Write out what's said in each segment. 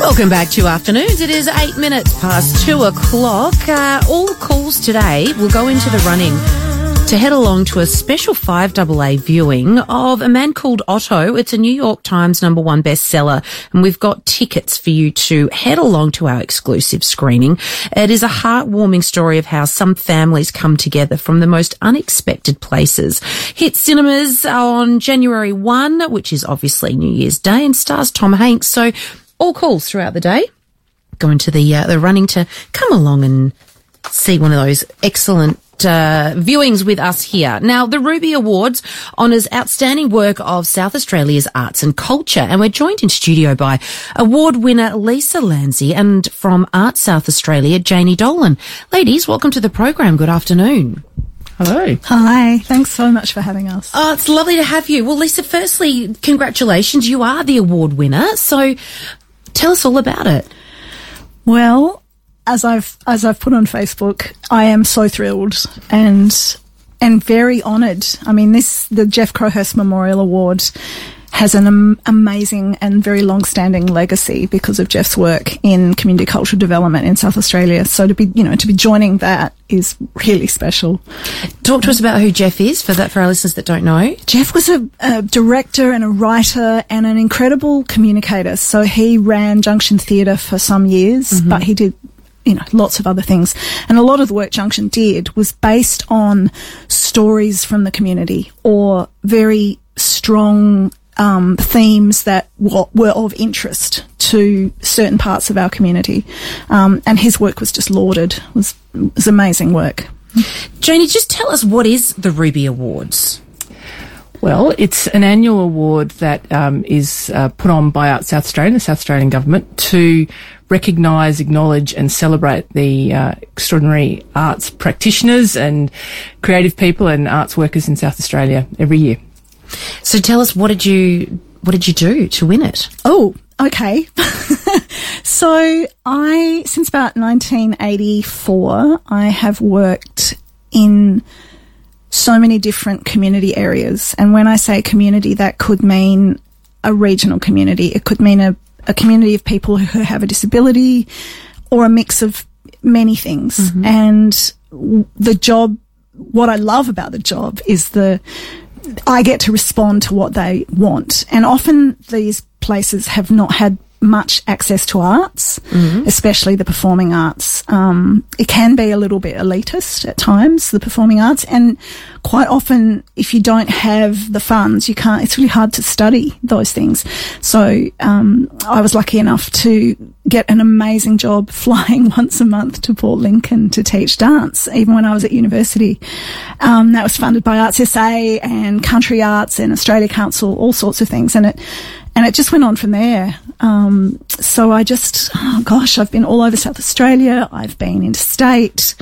Welcome back to Afternoons. It is eight minutes past two o'clock. Uh, all calls today will go into the running to head along to a special 5AA viewing of a man called Otto. It's a New York Times number one bestseller, and we've got tickets for you to head along to our exclusive screening. It is a heartwarming story of how some families come together from the most unexpected places. Hit cinemas on January 1, which is obviously New Year's Day, and stars Tom Hanks. So all calls throughout the day go into the uh, the running to come along and see one of those excellent uh, viewings with us here. Now, the Ruby Awards honours outstanding work of South Australia's arts and culture, and we're joined in studio by award winner Lisa Lanzi and from Arts South Australia, Janey Dolan. Ladies, welcome to the program. Good afternoon. Hello. Hi, thanks so much for having us. Oh, it's lovely to have you. Well, Lisa, firstly, congratulations. You are the award winner. So tell us all about it. Well, as I've as I've put on Facebook, I am so thrilled and and very honoured. I mean, this the Geoff Crowhurst Memorial Award has an am- amazing and very long-standing legacy because of Geoff's work in community cultural development in South Australia. So to be, you know, to be joining that is really special. Talk to us about who Geoff is for that for our listeners that don't know. Geoff was a, a director and a writer and an incredible communicator. So he ran Junction Theatre for some years, mm-hmm. but he did you know, lots of other things. And a lot of the work Junction did was based on stories from the community or very strong um, themes that w- were of interest to certain parts of our community. Um, and his work was just lauded. It was, it was amazing work. Janey, just tell us what is the Ruby Awards? Well, it's an annual award that um, is uh, put on by Arts South Australia, the South Australian government, to recognise, acknowledge, and celebrate the uh, extraordinary arts practitioners and creative people and arts workers in South Australia every year. So tell us what did you what did you do to win it? Oh, okay. so I, since about 1984, I have worked in so many different community areas. And when I say community, that could mean a regional community. It could mean a, a community of people who have a disability or a mix of many things. Mm-hmm. And the job, what I love about the job is the, I get to respond to what they want. And often these places have not had much access to arts, especially the performing arts. Um, it can be a little bit elitist at times, the performing arts. And quite often, if you don't have the funds, you can't, it's really hard to study those things. So, um, I was lucky enough to get an amazing job flying once a month to Port Lincoln to teach dance, even when I was at university. Um, that was funded by Arts SA and Country Arts and Australia Council, all sorts of things. And it, and it just went on from there. Um, so I just, oh gosh, I've been all over South Australia. I've been interstate.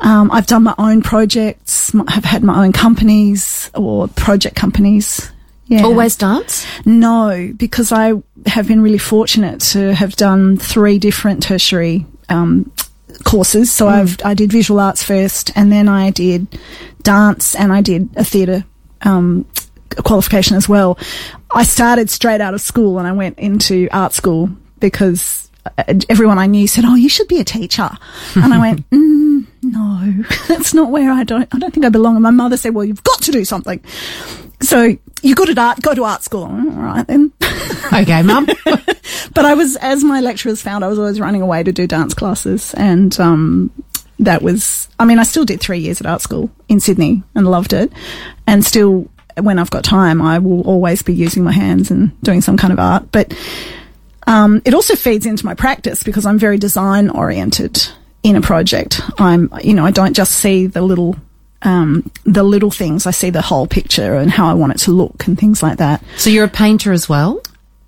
Um, I've done my own projects. Have had my own companies or project companies. Yeah. Always dance? No, because I have been really fortunate to have done three different tertiary um, courses. So I've I did visual arts first, and then I did dance, and I did a theatre um, qualification as well. I started straight out of school, and I went into art school because uh, everyone I knew said, "Oh, you should be a teacher," and I went. Mm, no, that's not where I don't. I don't think I belong. And my mother said, "Well, you've got to do something." So you're good at art. Go to art school. All right then. Okay, mum. but I was, as my lecturers found, I was always running away to do dance classes, and um, that was. I mean, I still did three years at art school in Sydney and loved it, and still, when I've got time, I will always be using my hands and doing some kind of art. But um, it also feeds into my practice because I'm very design oriented in a project. I'm, you know, I don't just see the little. Um, the little things, I see the whole picture and how I want it to look and things like that. so you're a painter as well?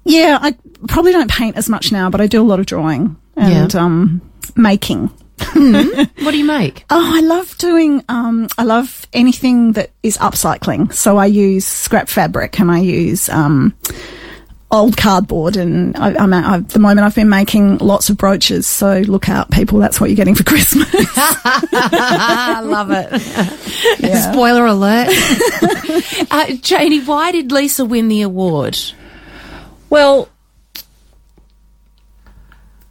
Yeah, I probably don't paint as much now, but I do a lot of drawing and Yeah. um, making. What do you make? Oh, I love doing. Um, I love anything that is upcycling. So I use scrap fabric and I use um, old cardboard. And I, I'm at, at the moment I've been making lots of brooches. So look out, people. That's what you're getting for Christmas. I love it. Spoiler alert. uh, Janey, why did Lisa win the award? Well,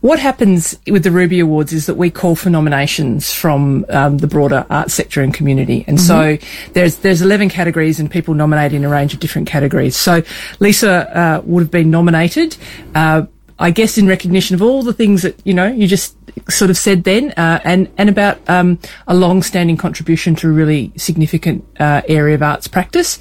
what happens with the Ruby Awards is that we call for nominations from um, the broader art sector and community, and mm-hmm. so there's there's 11 categories and people nominate in a range of different categories. So Lisa uh, would have been nominated. Uh, I guess in recognition of all the things that you know you just sort of said then, uh, and and about um, a long-standing contribution to a really significant uh, area of arts practice,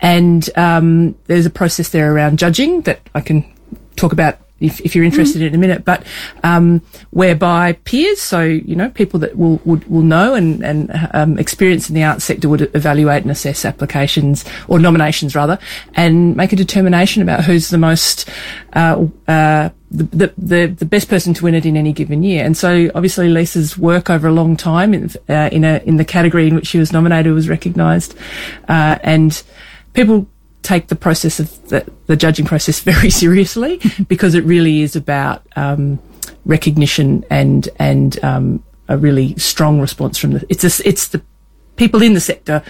and um, there's a process there around judging that I can talk about if, if you're interested mm. in a minute, but um, whereby peers, so you know people that will would, will know and and um, experience in the arts sector would evaluate and assess applications or nominations rather, and make a determination about who's the most uh, uh, the, the, the best person to win it in any given year. And so obviously Lisa's work over a long time in, uh, in a, in the category in which she was nominated was recognised. Uh, and people take the process of the, the judging process very seriously because it really is about um, recognition and and um, a really strong response from the it's a, it's the people in the sector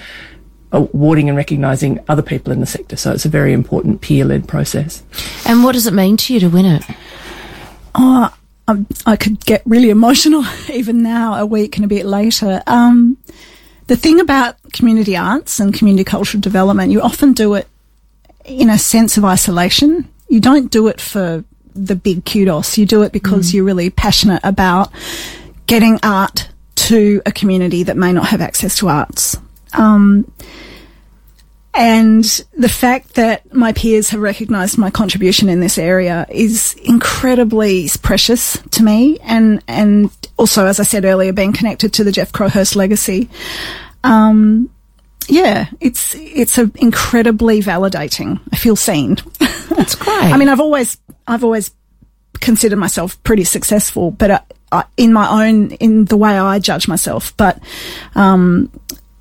awarding and recognising other people in the sector. So it's a very important peer led process. And what does it mean to you to win it? Oh, um, I could get really emotional even now, a week and a bit later. Um, the thing about community arts and community cultural development, you often do it in a sense of isolation. You don't do it for the big kudos. You do it because mm. you're really passionate about getting art to a community that may not have access to arts. Um, and the fact that my peers have recognised my contribution in this area is incredibly precious to me. And, and also, as I said earlier, being connected to the Geoff Crowhurst legacy. Um, yeah, it's it's a incredibly validating. I feel seen. That's great. I mean, I've always I've always considered myself pretty successful, but uh, uh, in my own in the way I judge myself. But um,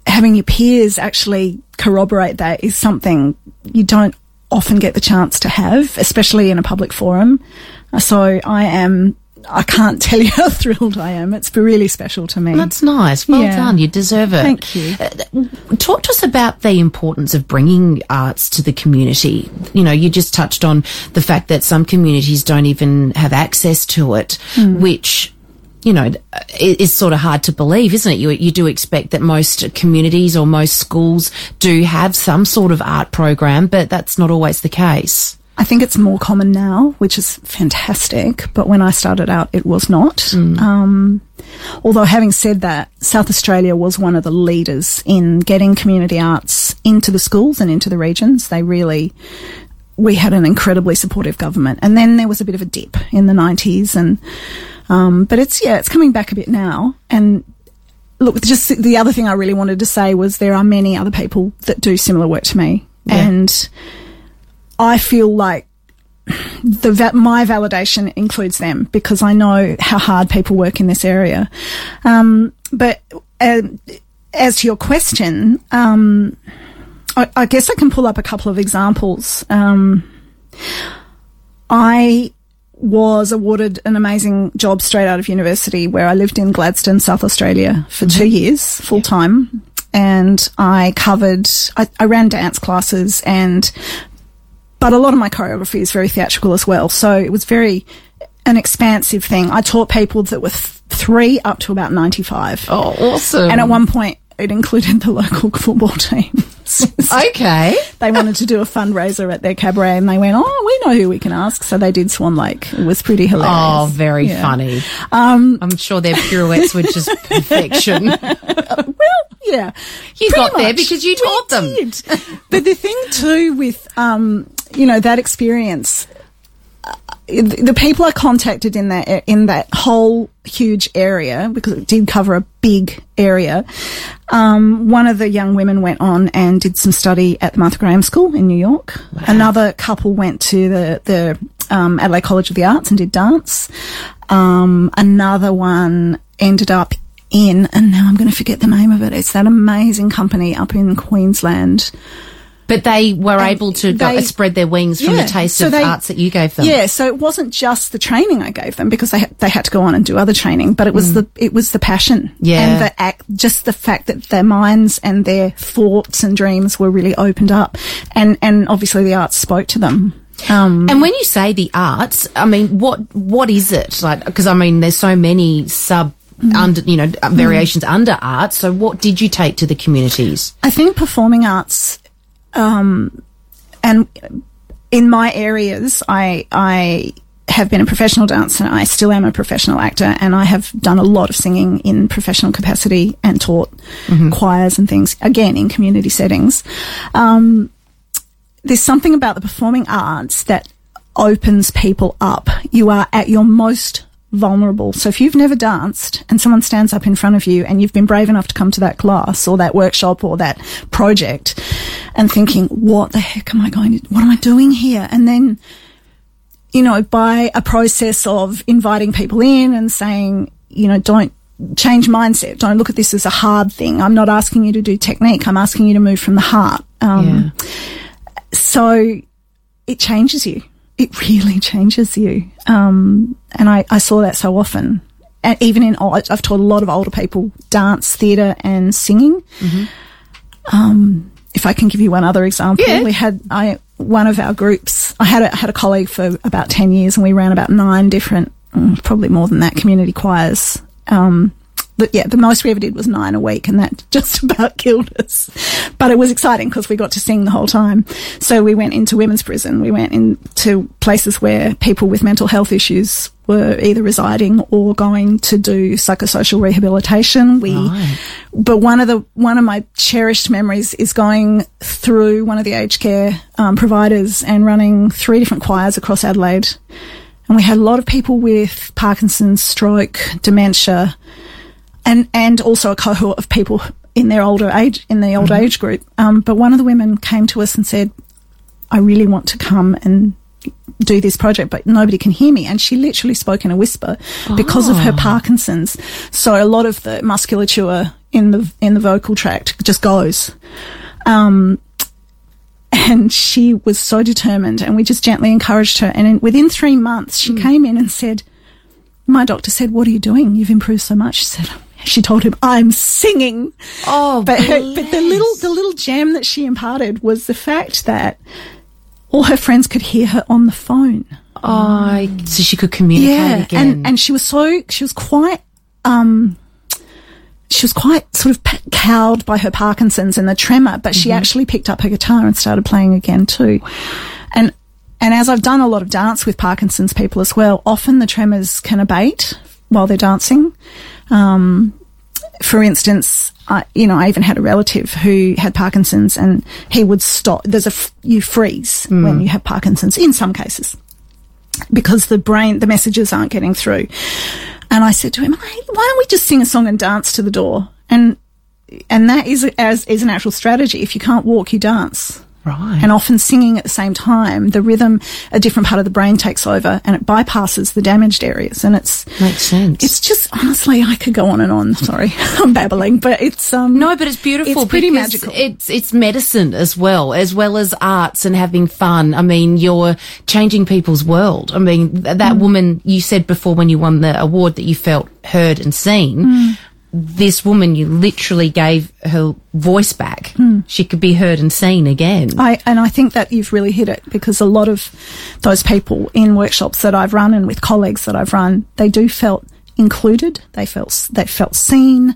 having your peers actually corroborate that is something you don't often get the chance to have, especially in a public forum. So I am I can't tell you how thrilled I am. It's really special to me. That's nice. Well yeah. done. You deserve it. Thank you. Uh, talk to us about the importance of bringing arts to the community. You know, you just touched on the fact that some communities don't even have access to it, mm. which you know, it's sort of hard to believe, isn't it? You, you do expect that most communities or most schools do have some sort of art program, but that's not always the case. I think it's more common now, which is fantastic. But when I started out, it was not. Mm. Um, although, having said that, South Australia was one of the leaders in getting community arts into the schools and into the regions. They really, we had an incredibly supportive government. And then there was a bit of a dip in the 90s. And, um, but it's, yeah, it's coming back a bit now. And look, just the other thing I really wanted to say was there are many other people that do similar work to me. Yeah. And, I feel like the my validation includes them because I know how hard people work in this area. Um, but uh, as to your question, um, I, I, guess I can pull up a couple of examples. Um, I was awarded an amazing job straight out of university where I lived in Gladstone, South Australia for mm-hmm. two years full time. And I covered, I, I ran dance classes and but a lot of my choreography is very theatrical as well. So it was very an expansive thing. I taught people that were th- three up to about 95. Oh, awesome. And at one point, it included the local football team. okay. They wanted to do a fundraiser at their cabaret and they went, Oh, we know who we can ask. So they did Swan Lake. It was pretty hilarious. Oh, very yeah. funny. Um, I'm sure their pirouettes were just perfection. well, yeah. You got much. there because you taught them. Did. but the thing too with, um, you know, that experience, uh, the people I contacted in that in that whole huge area because it did cover a big area. Um, one of the young women went on and did some study at the Martha Graham School in New York. Wow. Another couple went to the the um, Adelaide College of the Arts and did dance. Um, another one ended up in, and now I'm going to forget the name of it. It's that amazing company up in Queensland. But they were able to they, go, spread their wings from yeah, the taste so of they, arts that you gave them. Yeah, so it wasn't just the training I gave them because they they had to go on and do other training, but it was mm. the it was the passion, yeah, and the act, just the fact that their minds and their thoughts and dreams were really opened up, and and obviously the arts spoke to them. Um, And when you say the arts, I mean, what what is it like? Because I mean, there's so many sub under you know variations under art. So what did you take to the communities? I think performing arts, um, and in my areas, I I have been a professional dancer. I still am a professional actor, and I have done a lot of singing in professional capacity and taught choirs and things again in community settings. Um, there's something about the performing arts that opens people up. You are at your most vulnerable. So if you've never danced and someone stands up in front of you and you've been brave enough to come to that class or that workshop or that project and thinking, what the heck am I going to, what am I doing here? And then, you know, by a process of inviting people in and saying, you know, don't change mindset. Don't look at this as a hard thing. I'm not asking you to do technique. I'm asking you to move from the heart. Um, so it changes you. It really changes you. Um, and I, I saw that so often. And even in, I've taught a lot of older people dance, theatre, and singing. Um, if I can give you one other example, Yeah. we had I one of our groups. I had a, had a colleague for about ten years, and we ran about nine different, mm, probably more than that, community choirs. Um, but yeah, the most we ever did was nine a week, and that just about killed us. But it was exciting because we got to sing the whole time. So we went into women's prison. We went into places where people with mental health issues were either residing or going to do psychosocial rehabilitation. We, but one of the one of my cherished memories is going through one of the aged care um, providers and running three different choirs across Adelaide. And we had a lot of people with Parkinson's, stroke, dementia, and and also a cohort of people in their older age in the older age group. Um, but one of the women came to us and said, "I really want to come and do this project, but nobody can hear me." And she literally spoke in a whisper because of her Parkinson's. So a lot of the musculature in the in the vocal tract just goes. Um, and she was so determined, and we just gently encouraged her. And in, within three months, she came in and said, my doctor said, "What are you doing? You've improved so much." She said, "She told him I'm singing." Oh, but her, but the little the little gem that she imparted was the fact that all her friends could hear her on the phone. oh, so she could communicate again. and and she was so she was quite um she was quite sort of p- cowed by her Parkinson's and the tremor, but she actually picked up her guitar and started playing again too. And and as I've done a lot of dance with Parkinson's people as well, often the tremors can abate while they're dancing. Um, for instance, I, you know, I even had a relative who had Parkinson's and he would stop. There's a, f- you freeze when you have Parkinson's in some cases because the brain, the messages aren't getting through. And I said to him, hey, why don't we just sing a song and dance to the door? And, and that is, as, is an actual strategy. If you can't walk, you dance. Right. And often singing at the same time, the rhythm, a different part of the brain takes over and it bypasses the damaged areas. And it's, Makes sense. it's just, honestly, I could go on and on. Sorry, I'm babbling, but it's, um, No, but it's beautiful. It's pretty magical. It's it's medicine as well, as well as arts and having fun. I mean, you're changing people's world. I mean, that Mm. woman you said before when you won the award that you felt heard and seen. Mm. This woman, you literally gave her voice back. She could be heard and seen again. Mm. I, and I think that you've really hit it because a lot of those people in workshops that I've run and with colleagues that I've run, they do felt included. They felt, they felt seen,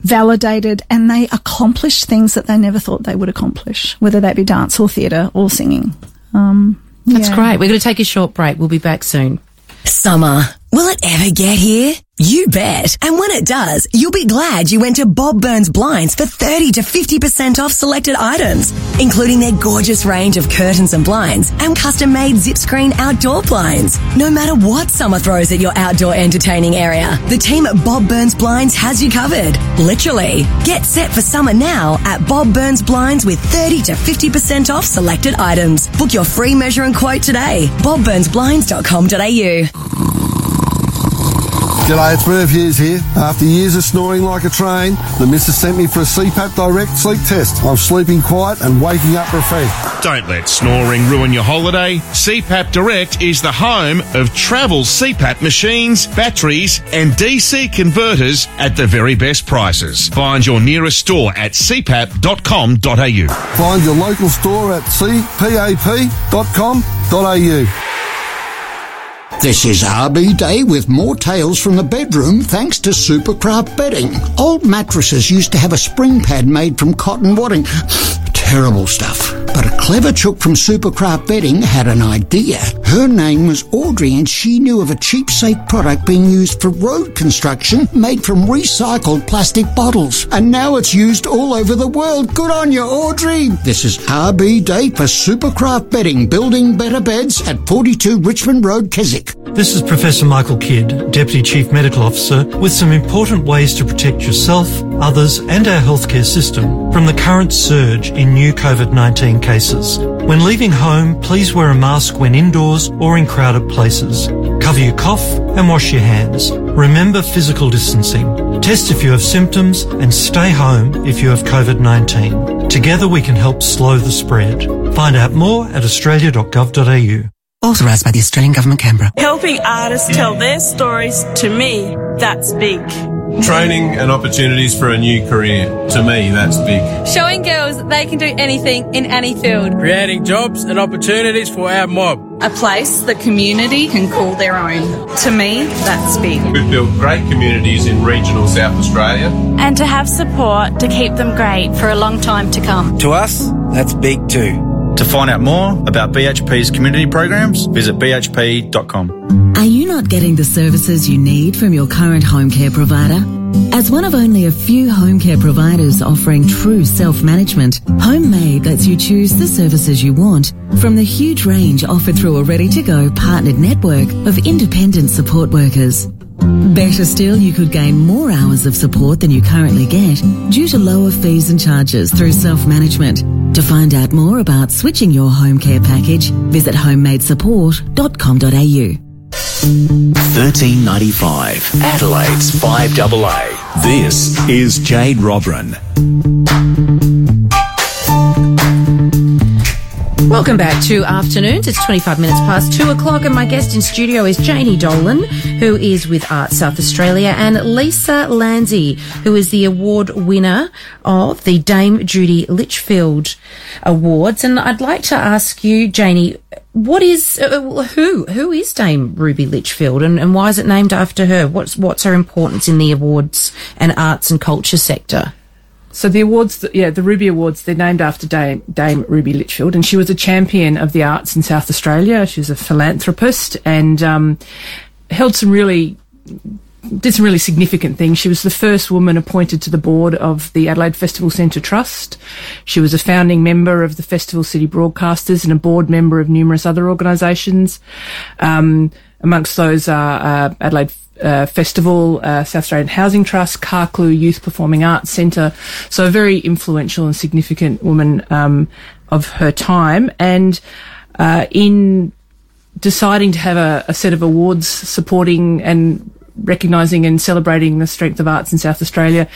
validated, and they accomplished things that they never thought they would accomplish, whether that be dance or theatre or singing. Um, That's yeah. great. We're going to take a short break. We'll be back soon. Summer. Will it ever get here? You bet. And when it does, you'll be glad you went to Bob Burns Blinds for 30 to 50% off selected items, including their gorgeous range of curtains and blinds and custom made zip screen outdoor blinds. No matter what summer throws at your outdoor entertaining area, the team at Bob Burns Blinds has you covered. Literally. Get set for summer now at Bob Burns Blinds with 30 to 50% off selected items. Book your free measure and quote today. bobburnsblinds.com.au. G'day, it's Merv Hughes here. After years of snoring like a train, the missus sent me for a CPAP Direct sleep test. I'm sleeping quiet and waking up refreshed. Don't let snoring ruin your holiday. CPAP Direct is the home of travel CPAP machines, batteries, and DC converters at the very best prices. Find your nearest store at cpap.com.au. Find your local store at cpap.com.au. This is RB Day with more tales from the bedroom thanks to Supercraft Bedding. Old mattresses used to have a spring pad made from cotton wadding. Terrible stuff. But a clever chook from Supercraft Bedding had an idea. Her name was Audrey and she knew of a cheap, safe product being used for road construction made from recycled plastic bottles. And now it's used all over the world. Good on you, Audrey. This is RB Day for Supercraft Bedding, building better beds at 42 Richmond Road, Keswick. This is Professor Michael Kidd, Deputy Chief Medical Officer, with some important ways to protect yourself, others, and our healthcare system from the current surge in new COVID 19 cases. When leaving home, please wear a mask when indoors or in crowded places. Cover your cough and wash your hands. Remember physical distancing. Test if you have symptoms and stay home if you have COVID 19. Together we can help slow the spread. Find out more at australia.gov.au. Authorised by the Australian Government, Canberra. Helping artists tell their stories, to me, that's big. Training and opportunities for a new career. To me, that's big. Showing girls they can do anything in any field. Creating jobs and opportunities for our mob. A place the community can call their own. To me, that's big. We've built great communities in regional South Australia. And to have support to keep them great for a long time to come. To us, that's big too. To find out more about BHP's community programs, visit bhp.com. Are you not getting the services you need from your current home care provider? As one of only a few home care providers offering true self-management, Homemade lets you choose the services you want from the huge range offered through a ready-to-go partnered network of independent support workers. Better still, you could gain more hours of support than you currently get due to lower fees and charges through self-management. To find out more about switching your home care package, visit homemadesupport.com.au. 1395, Adelaide's 5AA. This is Jade Robran. Welcome back to Afternoons. It's 25 minutes past 2 o'clock, and my guest in studio is Janey Dolan, who is with Arts South Australia, and Lisa Lanzi, who is the award winner of the Dame Judy Litchfield Awards. And I'd like to ask you, Janey, what is uh, who who is Dame Ruby Litchfield, and, and why is it named after her? What's what's her importance in the awards and arts and culture sector? So the awards, yeah, the Ruby Awards, they're named after Dame, Dame Ruby Litchfield, and she was a champion of the arts in South Australia. She was a philanthropist and um, held some really did some really significant things. She was the first woman appointed to the board of the Adelaide Festival Centre Trust. She was a founding member of the Festival City Broadcasters and a board member of numerous other organisations. Um, amongst those are uh, Adelaide uh, Festival, uh, South Australian Housing Trust, Carclew Youth Performing Arts Centre. So a very influential and significant woman um, of her time. And uh, in deciding to have a, a set of awards supporting and recognising and celebrating the strength of arts in South Australia.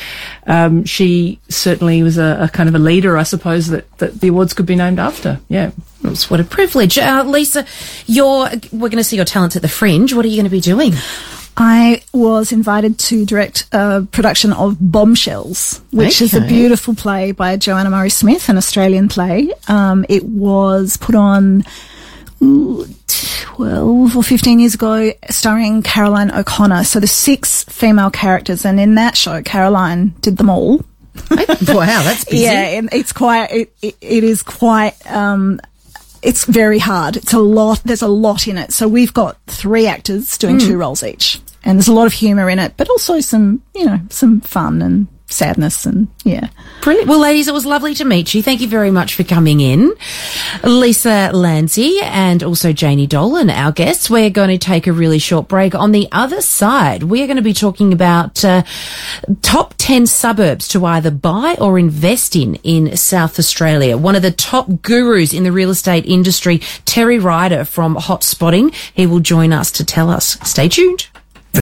Um, she certainly was a, a, kind of a leader, I suppose, that, that the awards could be named after. Yeah. It's what a privilege. Uh, Lisa, you're, we're going to see your talents at the Fringe. What are you going to be doing? I was invited to direct a production of Bombshells, which okay. is a beautiful play by Joanna Murray Smith, an Australian play. Um, it was put on ooh, 12 or 15 years ago, starring Caroline O'Connor. So the six female characters, and in that show, Caroline did them all. wow, that's busy. yeah, and it's quite, it, it, it is quite, um, it's very hard. It's a lot, there's a lot in it. So we've got three actors doing mm. two roles each. And there's a lot of humour in it, but also some, you know, some fun and sadness and yeah. Brilliant. Well, ladies, it was lovely to meet you. Thank you very much for coming in. Lisa Lanzi and also Janey Dolan, our guests. We're going to take a really short break. On the other side, we are going to be talking about uh, top 10 suburbs to either buy or invest in in South Australia. One of the top gurus in the real estate industry, Terry Ryder from Hot Spotting. He will join us to tell us. Stay tuned.